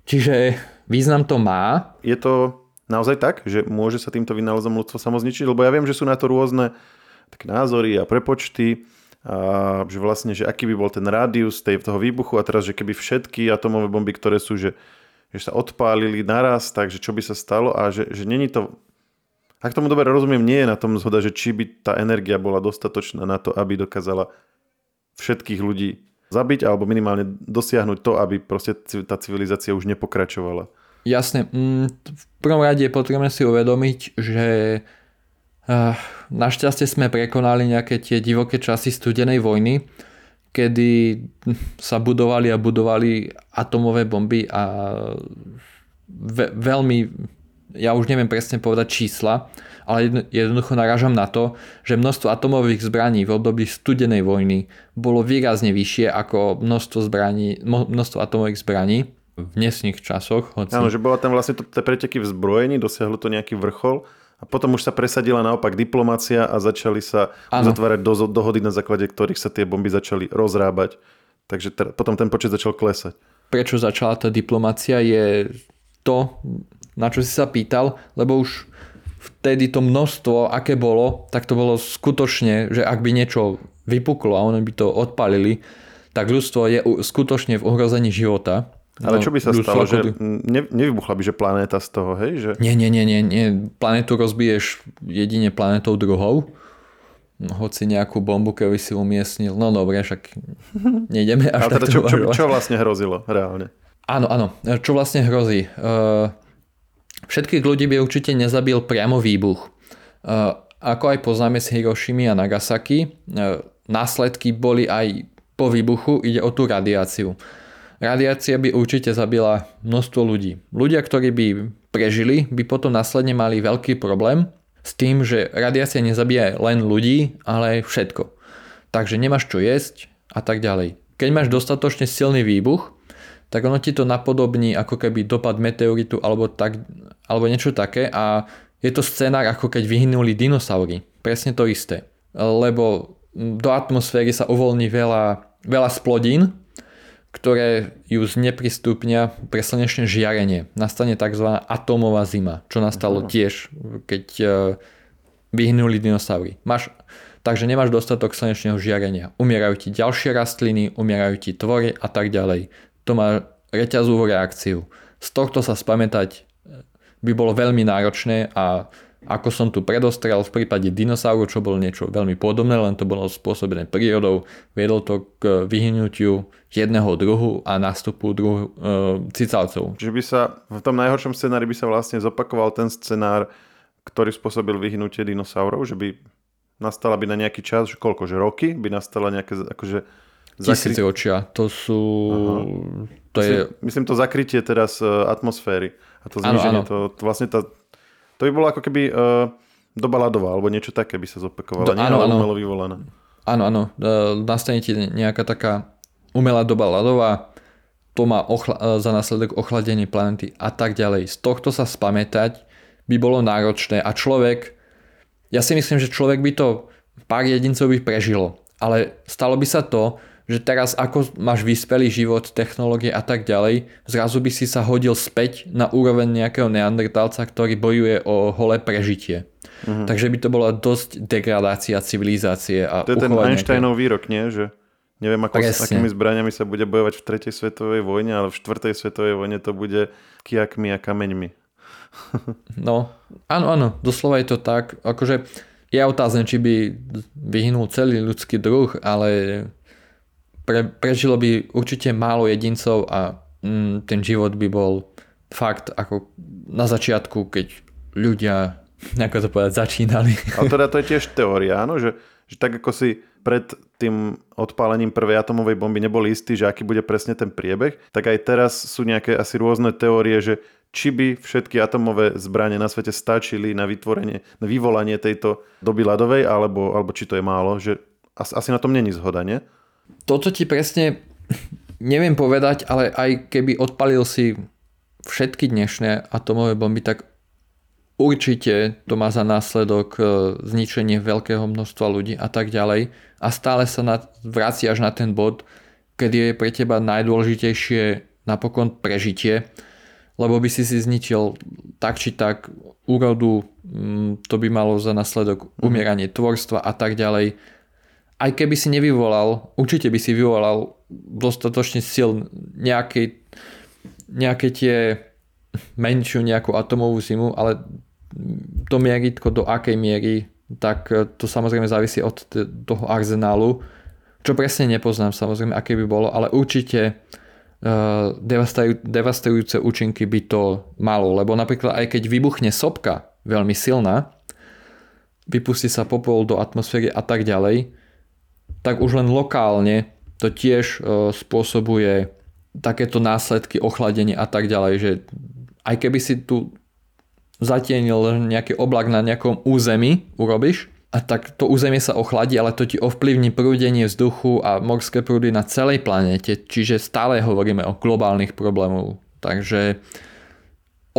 Čiže význam to má. Je to naozaj tak, že môže sa týmto vynálezom ľudstvo samozničiť? Lebo ja viem, že sú na to rôzne také názory a prepočty, a že vlastne, že aký by bol ten rádius tej, toho výbuchu a teraz, že keby všetky atomové bomby, ktoré sú, že, že sa odpálili naraz, takže čo by sa stalo a že, že není to ak tomu dobre rozumiem, nie je na tom zhoda, že či by tá energia bola dostatočná na to, aby dokázala všetkých ľudí zabiť alebo minimálne dosiahnuť to, aby proste tá civilizácia už nepokračovala. Jasne. Mm, v prvom rade je potrebné si uvedomiť, že eh, našťastie sme prekonali nejaké tie divoké časy studenej vojny, kedy sa budovali a budovali atomové bomby a ve- veľmi, ja už neviem presne povedať čísla, ale jednoducho narážam na to, že množstvo atomových zbraní v období studenej vojny bolo výrazne vyššie ako množstvo, zbraní, množstvo atomových zbraní v dnesných časoch. Hoci... Áno, že bola tam vlastne to, tie preteky v zbrojení, dosiahlo to nejaký vrchol a potom už sa presadila naopak diplomácia a začali sa ano. zatvárať do, dohody, na základe ktorých sa tie bomby začali rozrábať. Takže ter, potom ten počet začal klesať. Prečo začala tá diplomácia je to, na čo si sa pýtal, lebo už vtedy to množstvo, aké bolo, tak to bolo skutočne, že ak by niečo vypuklo a oni by to odpalili, tak ľudstvo je skutočne v ohrození života. Ale no, čo by sa stalo, že ne, nevybuchla by, že planéta z toho, hej? Že... Nie, nie, nie, nie, nie. Planetu rozbiješ jedine planetou druhou. No, hoci nejakú bombu, keby si umiestnil. No dobre, však nejdeme až (laughs) Ale teda čo, čo, čo vlastne hrozilo reálne? Áno, áno. Čo vlastne hrozí? Uh, všetkých ľudí by určite nezabil priamo výbuch. Uh, ako aj poznáme z Hirošimy a Nagasaki, uh, následky boli aj po výbuchu, ide o tú radiáciu. Radiácia by určite zabila množstvo ľudí. Ľudia, ktorí by prežili, by potom následne mali veľký problém s tým, že radiácia nezabíja len ľudí, ale aj všetko. Takže nemáš čo jesť a tak ďalej. Keď máš dostatočne silný výbuch, tak ono ti to napodobní ako keby dopad meteoritu alebo, tak, alebo niečo také a je to scenár ako keď vyhynuli dinosaury. Presne to isté. Lebo do atmosféry sa uvoľní veľa, veľa splodín, ktoré ju zneprístupnia pre slnečné žiarenie. Nastane tzv. atómová zima, čo nastalo uh-huh. tiež, keď uh, vyhnuli dinosaury. Máš, takže nemáš dostatok slnečného žiarenia. Umierajú ti ďalšie rastliny, umierajú ti tvory a tak ďalej. To má reťazovú reakciu. Z tohto sa spamätať e, by bolo veľmi náročné a ako som tu predostrel v prípade dinosaurov, čo bolo niečo veľmi podobné, len to bolo spôsobené prírodou, viedlo to k vyhnutiu jedného druhu a nástupu druhu e, cicavcov. Čiže by sa v tom najhoršom scenári by sa vlastne zopakoval ten scenár, ktorý spôsobil vyhnutie dinosaurov, že by nastala by na nejaký čas, že koľko, že roky by nastala nejaké akože Zakry... ročia. To sú... To myslím, je... myslím to zakrytie teraz uh, atmosféry a to zniženie, to, to vlastne tá to by bolo ako keby uh, doba ľadová, alebo niečo také by sa zopakovalo, nie áno, áno. umelo vyvolané. Áno, áno. Uh, nastane ti nejaká taká umelá doba ľadová, to má ochla- uh, za následok ochladenie planety a tak ďalej. Z tohto sa spamätať by bolo náročné a človek, ja si myslím, že človek by to pár jedincov by prežilo, ale stalo by sa to, že teraz ako máš vyspelý život, technológie a tak ďalej, zrazu by si sa hodil späť na úroveň nejakého neandertálca, ktorý bojuje o holé prežitie. Uh-huh. Takže by to bola dosť degradácia civilizácie. A to je ten Einsteinov nejaké... výrok, nie? Že neviem, ako, s akými zbraniami sa bude bojovať v 3. svetovej vojne, ale v 4. svetovej vojne to bude kiakmi a kameňmi. (laughs) no, áno, áno, doslova je to tak. Akože je otázne, či by vyhynul celý ľudský druh, ale pre, prežilo by určite málo jedincov a mm, ten život by bol fakt ako na začiatku, keď ľudia, (laughs) ako to povedať, začínali. Ale teda to je tiež (laughs) teória, áno, že, že tak ako si pred tým odpálením prvej atomovej bomby neboli istí, že aký bude presne ten priebeh, tak aj teraz sú nejaké asi rôzne teórie, že či by všetky atomové zbranie na svete stačili na vytvorenie, na vyvolanie tejto doby ľadovej, alebo, alebo či to je málo, že asi, asi na tom není zhoda, nie? Toto ti presne neviem povedať, ale aj keby odpalil si všetky dnešné atomové bomby, tak určite to má za následok e, zničenie veľkého množstva ľudí a tak ďalej. A stále sa na, až na ten bod, kedy je pre teba najdôležitejšie napokon prežitie, lebo by si si zničil tak či tak úrodu, mm, to by malo za následok mhm. umieranie tvorstva a tak ďalej aj keby si nevyvolal, určite by si vyvolal dostatočne sil nejakej, nejaké tie menšiu nejakú atomovú zimu, ale to mieritko do akej miery, tak to samozrejme závisí od toho arzenálu, čo presne nepoznám samozrejme, aké by bolo, ale určite uh, devastujúce účinky by to malo, lebo napríklad aj keď vybuchne sopka veľmi silná, vypustí sa popol do atmosféry a tak ďalej, tak už len lokálne to tiež uh, spôsobuje takéto následky, ochladenie a tak ďalej, že aj keby si tu zatienil nejaký oblak na nejakom území, urobíš, a tak to územie sa ochladí, ale to ti ovplyvní prúdenie vzduchu a morské prúdy na celej planete, čiže stále hovoríme o globálnych problémoch. Takže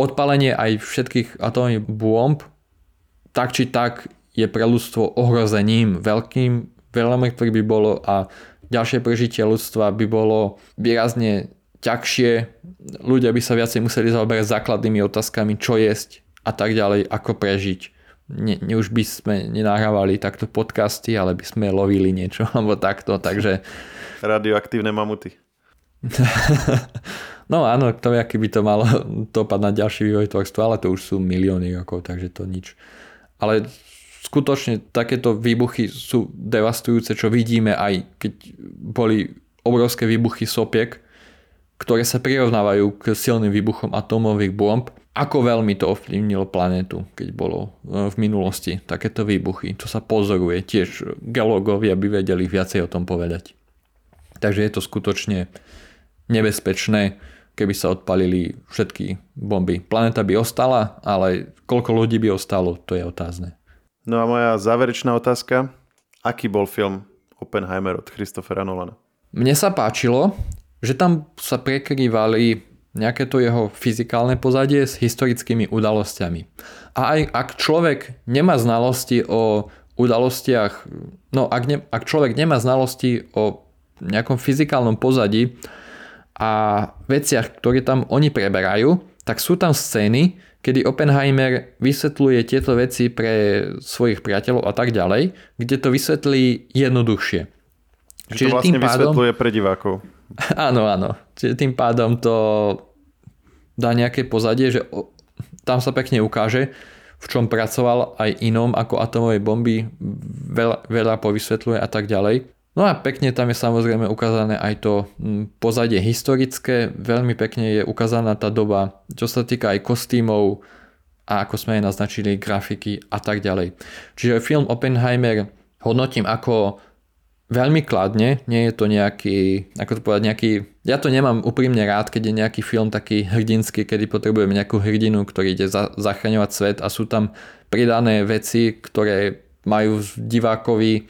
odpalenie aj všetkých atómových bomb tak či tak je pre ľudstvo ohrozením veľkým, veľmi, ktorý by bolo a ďalšie prežitie ľudstva by bolo výrazne ťažšie, ľudia by sa viacej museli zaoberať základnými otázkami, čo jesť a tak ďalej, ako prežiť. Ne, ne už by sme nenahrávali takto podcasty, ale by sme lovili niečo, (laughs) alebo takto, takže... Radioaktívne mamuty. (laughs) no áno, to aký by to malo dopad na ďalší vývoj tvorstva, ale to už sú milióny rokov, takže to nič. Ale skutočne takéto výbuchy sú devastujúce, čo vidíme aj keď boli obrovské výbuchy sopiek, ktoré sa prirovnávajú k silným výbuchom atómových bomb. Ako veľmi to ovplyvnilo planetu, keď bolo e, v minulosti takéto výbuchy. To sa pozoruje. Tiež geológovia by vedeli viacej o tom povedať. Takže je to skutočne nebezpečné, keby sa odpalili všetky bomby. Planeta by ostala, ale koľko ľudí by ostalo, to je otázne. No a moja záverečná otázka. Aký bol film Oppenheimer od Christophera Nolana? Mne sa páčilo, že tam sa prekrývali nejaké to jeho fyzikálne pozadie s historickými udalosťami. A aj ak človek nemá znalosti o udalostiach, no ak, ne, ak človek nemá znalosti o nejakom fyzikálnom pozadí a veciach, ktoré tam oni preberajú, tak sú tam scény, kedy Oppenheimer vysvetľuje tieto veci pre svojich priateľov a tak ďalej, kde to vysvetlí jednoduchšie. Čiže Čiže to vlastne tým pádom... vysvetľuje pre divákov. (laughs) Áno, áno. Čiže tým pádom to dá nejaké pozadie, že tam sa pekne ukáže, v čom pracoval aj inom ako atomové bomby, veľa, veľa povysvetľuje a tak ďalej. No a pekne tam je samozrejme ukázané aj to hm, pozadie historické, veľmi pekne je ukázaná tá doba, čo sa týka aj kostýmov a ako sme aj naznačili grafiky a tak ďalej. Čiže film Oppenheimer hodnotím ako veľmi kladne, nie je to nejaký, ako to povedať, nejaký, ja to nemám úprimne rád, keď je nejaký film taký hrdinský, kedy potrebujeme nejakú hrdinu, ktorý ide za, zachraňovať svet a sú tam pridané veci, ktoré majú divákovi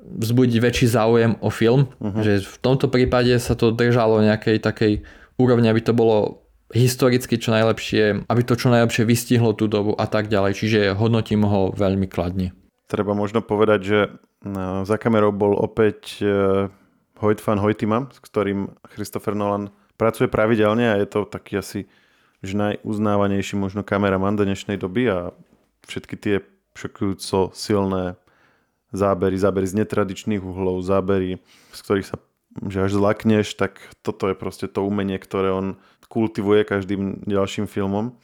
vzbudiť väčší záujem o film. Uh-huh. Že v tomto prípade sa to držalo nejakej takej úrovne, aby to bolo historicky čo najlepšie, aby to čo najlepšie vystihlo tú dobu a tak ďalej. Čiže hodnotím ho veľmi kladne. Treba možno povedať, že no, za kamerou bol opäť Hoyt van Hoytima, s ktorým Christopher Nolan pracuje pravidelne a je to taký asi že najuznávanejší možno kameraman dnešnej doby a všetky tie šokujúco silné zábery, zábery z netradičných uhlov, zábery, z ktorých sa že až zlakneš, tak toto je proste to umenie, ktoré on kultivuje každým ďalším filmom.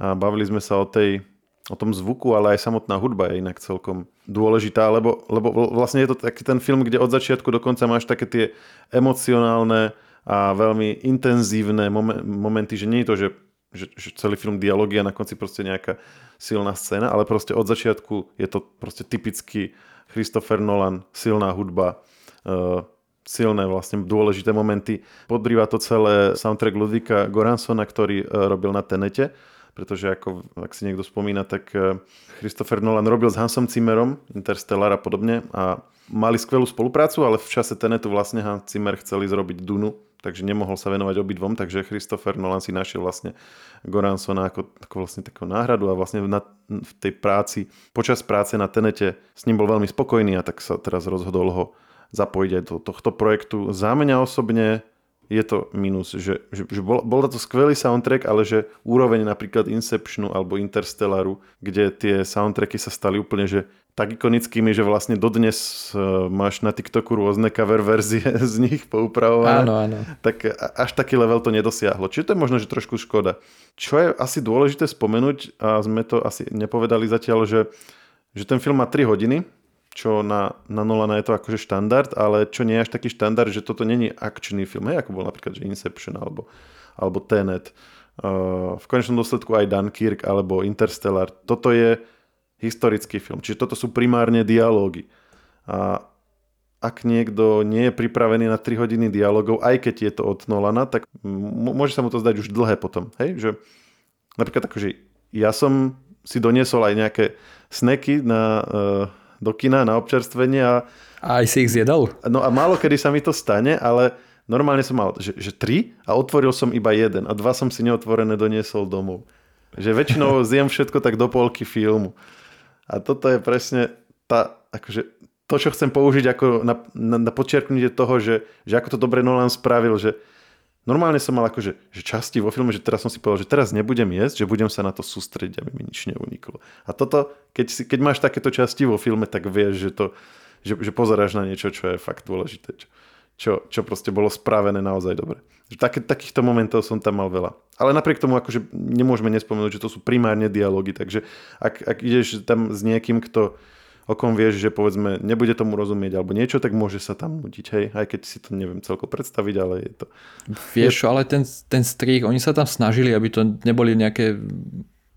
A bavili sme sa o tej o tom zvuku, ale aj samotná hudba je inak celkom dôležitá, lebo, lebo vlastne je to taký ten film, kde od začiatku do konca máš také tie emocionálne a veľmi intenzívne momenty, že nie je to, že, že, že celý film dialógy a na konci proste nejaká silná scéna, ale proste od začiatku je to proste typický Christopher Nolan, silná hudba, uh, silné vlastne dôležité momenty. Podrýva to celé soundtrack Ludvika Goransona, ktorý uh, robil na Tenete, pretože ako, ak si niekto spomína, tak uh, Christopher Nolan robil s Hansom Zimmerom, Interstellar a podobne a mali skvelú spoluprácu, ale v čase Tenetu vlastne Hans Zimmer chceli zrobiť Dunu, takže nemohol sa venovať obidvom, takže Christopher Nolan si našiel vlastne Goransona ako, ako vlastne takú náhradu a vlastne na, v tej práci, počas práce na Tenete s ním bol veľmi spokojný a tak sa teraz rozhodol ho zapojiť aj do tohto projektu. Za mňa osobne je to minus, že, že, že bol, bol to skvelý soundtrack, ale že úroveň napríklad Inceptionu alebo Interstellaru, kde tie soundtracky sa stali úplne, že tak ikonickými, že vlastne dodnes uh, máš na TikToku rôzne cover verzie (laughs) z nich poupravované. Áno, áno. Tak až taký level to nedosiahlo. Čiže to je možno, že trošku škoda. Čo je asi dôležité spomenúť, a sme to asi nepovedali zatiaľ, že, že ten film má 3 hodiny, čo na, na Nolana je to akože štandard, ale čo nie je až taký štandard, že toto není akčný film, hej, ako bol napríklad že Inception alebo, alebo Tenet. Uh, v konečnom dôsledku aj Dunkirk alebo Interstellar. Toto je historický film, čiže toto sú primárne dialógy. A ak niekto nie je pripravený na 3 hodiny dialogov, aj keď je to od Nolana, tak m- môže sa mu to zdať už dlhé potom. Hej? Že, napríklad akože ja som si doniesol aj nejaké sneky na, uh, do kina na občerstvenie a a aj si ich zjedol? No a málo kedy sa mi to stane, ale normálne som mal, že, že tri a otvoril som iba jeden a dva som si neotvorené doniesol domov. Že väčšinou zjem všetko tak do polky filmu. A toto je presne tá, akože, to, čo chcem použiť ako na, na, na počiarknutie toho, že, že ako to dobre Nolan spravil, že normálne som mal akože že časti vo filme, že teraz som si povedal, že teraz nebudem jesť, že budem sa na to sústrediť, aby mi nič neuniklo. A toto, keď, si, keď máš takéto časti vo filme, tak vieš, že to, že, že pozeráš na niečo, čo je fakt dôležité, čo, čo, čo proste bolo spravené naozaj dobre. Také, takýchto momentov som tam mal veľa. Ale napriek tomu akože nemôžeme nespomenúť, že to sú primárne dialógy, takže ak, ak ideš tam s niekým, kto o kom vieš, že povedzme nebude tomu rozumieť alebo niečo, tak môže sa tam nudiť, hej, aj keď si to neviem celko predstaviť, ale je to... Vieš, je... ale ten, ten strých, oni sa tam snažili, aby to neboli nejaké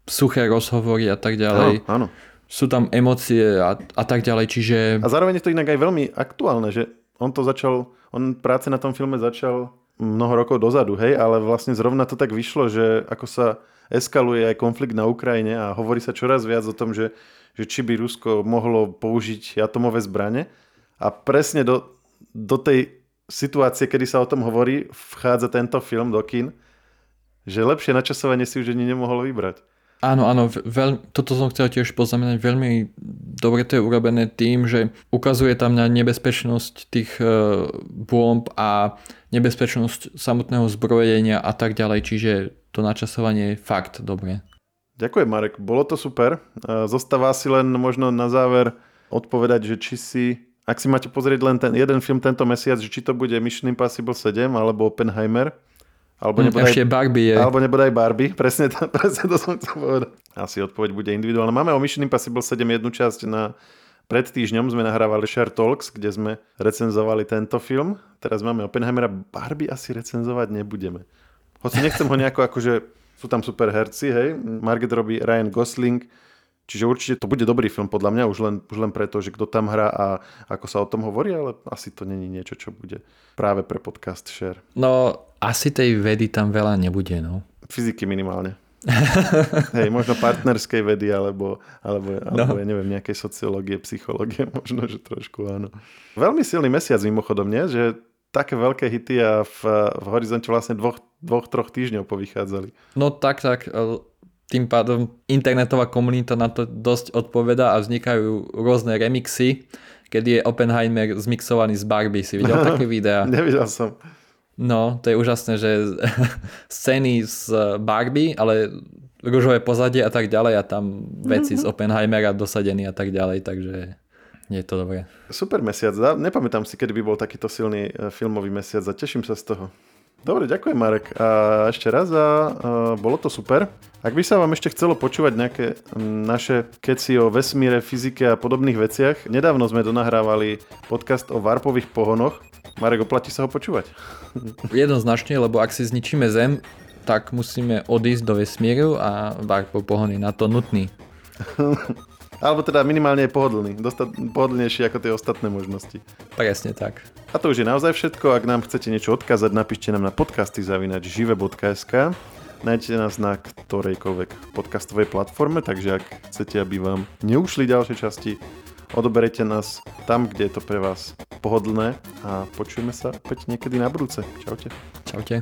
suché rozhovory a tak ďalej. Áno, áno sú tam emócie a, a tak ďalej, čiže... A zároveň je to inak aj veľmi aktuálne, že on to začal, on práce na tom filme začal mnoho rokov dozadu, hej, ale vlastne zrovna to tak vyšlo, že ako sa eskaluje aj konflikt na Ukrajine a hovorí sa čoraz viac o tom, že, že či by Rusko mohlo použiť atomové zbranie a presne do, do tej situácie, kedy sa o tom hovorí, vchádza tento film do kin, že lepšie načasovanie si už ani nemohol vybrať. Áno, áno, veľ, toto som chcel tiež poznamenať. Veľmi dobre to je urobené tým, že ukazuje tam na nebezpečnosť tých e, bomb a nebezpečnosť samotného zbrojenia a tak ďalej, čiže to načasovanie je fakt dobré. Ďakujem Marek, bolo to super. E, zostáva si len možno na záver odpovedať, že či si, ak si máte pozrieť len ten jeden film tento mesiac, že či to bude Mission Impossible 7 alebo Oppenheimer, alebo hm, nebodaj, Ešte Barbie je. Alebo nebodaj Barbie, (laughs) presne to, presne to som chcel povedať. Asi odpoveď bude individuálna. Máme o Mission Impossible 7 jednu časť na pred týždňom sme nahrávali Share Talks, kde sme recenzovali tento film. Teraz máme Oppenheimera. Barbie asi recenzovať nebudeme. Hoci nechcem ho nejako akože... Sú tam super herci, hej. Margaret robí Ryan Gosling, Čiže určite to bude dobrý film podľa mňa, už len, už len preto, že kto tam hrá a ako sa o tom hovorí, ale asi to není niečo, čo bude práve pre podcast Share. No, asi tej vedy tam veľa nebude, no. Fyziky minimálne. (laughs) Hej, možno partnerskej vedy, alebo, alebo, no. alebo ja neviem, nejakej sociológie, psychológie, (laughs) možno, že trošku áno. Veľmi silný mesiac mimochodom, nie? Že také veľké hity a v, v horizonte vlastne dvoch, dvoch, troch týždňov povychádzali. No tak, tak tým pádom internetová komunita na to dosť odpoveda a vznikajú rôzne remixy, kedy je Oppenheimer zmixovaný z Barbie. Si videl (laughs) také videá? Nevidel som. No, to je úžasné, že (laughs) scény z Barbie, ale ružové pozadie a tak ďalej a tam veci mm-hmm. z Oppenheimera dosadení a tak ďalej, takže je to dobré. Super mesiac, nepamätám si, kedy by bol takýto silný e, filmový mesiac a teším sa z toho. Dobre, ďakujem Marek. A ešte raz a, a bolo to super. Ak by sa vám ešte chcelo počúvať nejaké naše keci o vesmíre, fyzike a podobných veciach, nedávno sme donahrávali podcast o varpových pohonoch. Marek, oplatí sa ho počúvať? (laughs) Jednoznačne, lebo ak si zničíme Zem, tak musíme odísť do vesmíru a varpov pohon je na to nutný. (laughs) Alebo teda minimálne je pohodlný. Dostat, pohodlnejší ako tie ostatné možnosti. Presne tak. A to už je naozaj všetko. Ak nám chcete niečo odkázať, napíšte nám na podcasty zavinač žive.sk. Nájdete nás na ktorejkoľvek podcastovej platforme, takže ak chcete, aby vám neušli ďalšie časti, odoberete nás tam, kde je to pre vás pohodlné a počujeme sa opäť niekedy na budúce. Čaute. Čaute.